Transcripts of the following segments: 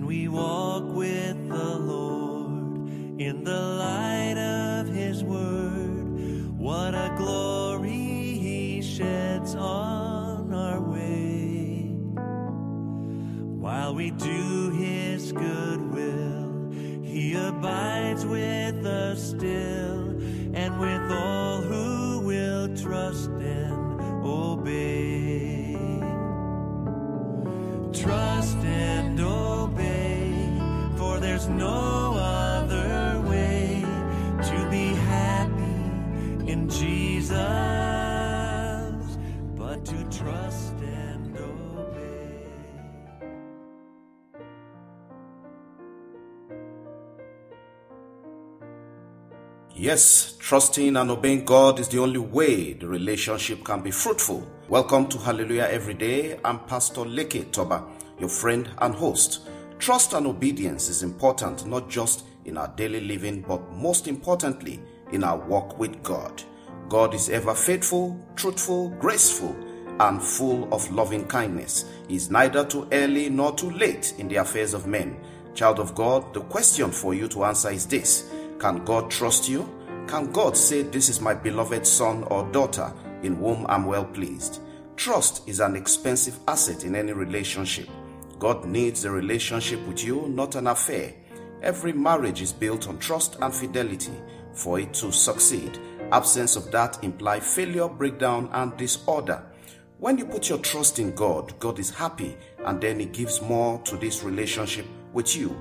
we walk with the Lord in the light of His Word. What a glory He sheds on our way. While we do His good will, He abides with us still and with all who will trust and obey. There's no other way to be happy in Jesus but to trust and obey. Yes, trusting and obeying God is the only way the relationship can be fruitful. Welcome to Hallelujah Every Day. I'm Pastor Leke Toba, your friend and host. Trust and obedience is important not just in our daily living, but most importantly, in our walk with God. God is ever faithful, truthful, graceful, and full of loving kindness. He is neither too early nor too late in the affairs of men. Child of God, the question for you to answer is this Can God trust you? Can God say, This is my beloved son or daughter in whom I'm well pleased? Trust is an expensive asset in any relationship. God needs a relationship with you, not an affair. Every marriage is built on trust and fidelity for it to succeed. Absence of that imply failure, breakdown, and disorder. When you put your trust in God, God is happy and then He gives more to this relationship with you.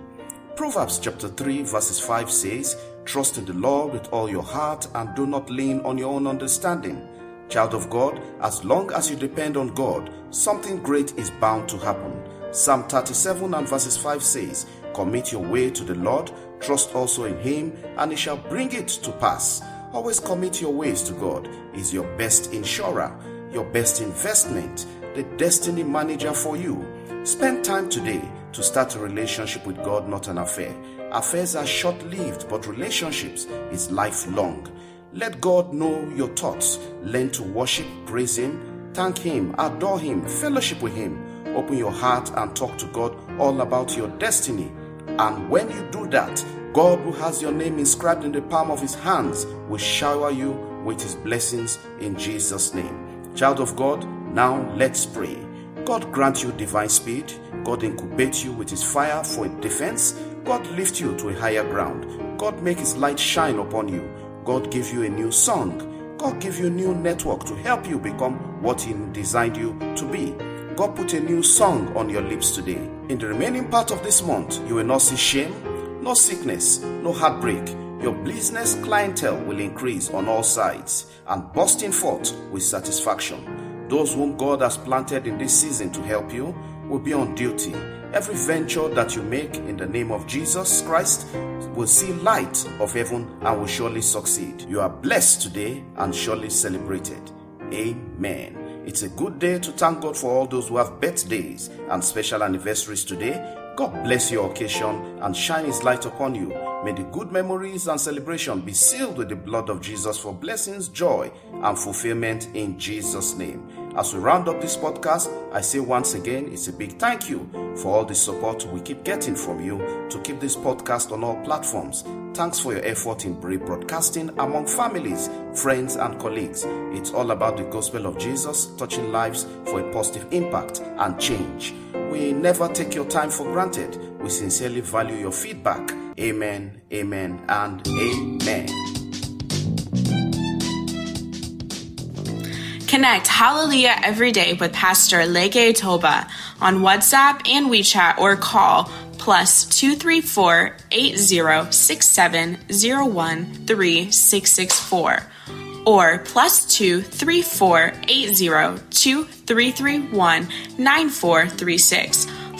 Proverbs chapter 3, verses 5 says, Trust in the Lord with all your heart and do not lean on your own understanding. Child of God, as long as you depend on God, something great is bound to happen. Psalm 37 and verses 5 says, Commit your way to the Lord, trust also in Him, and He shall bring it to pass. Always commit your ways to God. He's your best insurer, your best investment, the destiny manager for you. Spend time today to start a relationship with God, not an affair. Affairs are short lived, but relationships is lifelong. Let God know your thoughts. Learn to worship, praise Him, thank Him, adore Him, fellowship with Him. Open your heart and talk to God all about your destiny. And when you do that, God, who has your name inscribed in the palm of His hands, will shower you with His blessings in Jesus' name. Child of God, now let's pray. God grant you divine speed. God incubate you with His fire for defense. God lift you to a higher ground. God make His light shine upon you. God give you a new song. God give you a new network to help you become what He designed you to be. God put a new song on your lips today. In the remaining part of this month, you will not see shame, no sickness, no heartbreak. Your business clientele will increase on all sides and bursting forth with satisfaction. Those whom God has planted in this season to help you will be on duty. Every venture that you make in the name of Jesus Christ will see light of heaven and will surely succeed. You are blessed today and surely celebrated. Amen. It's a good day to thank God for all those who have birthdays and special anniversaries today. God bless your occasion and shine His light upon you. May the good memories and celebration be sealed with the blood of Jesus for blessings, joy, and fulfillment in Jesus' name. As we round up this podcast, I say once again, it's a big thank you for all the support we keep getting from you to keep this podcast on all platforms. Thanks for your effort in broadcasting among families, friends, and colleagues. It's all about the gospel of Jesus, touching lives for a positive impact and change. We never take your time for granted. We sincerely value your feedback. Amen, amen, and amen. Connect Hallelujah every day with Pastor Leke Toba on WhatsApp and WeChat or call plus 234 8067 013 or plus 234 2331 9436.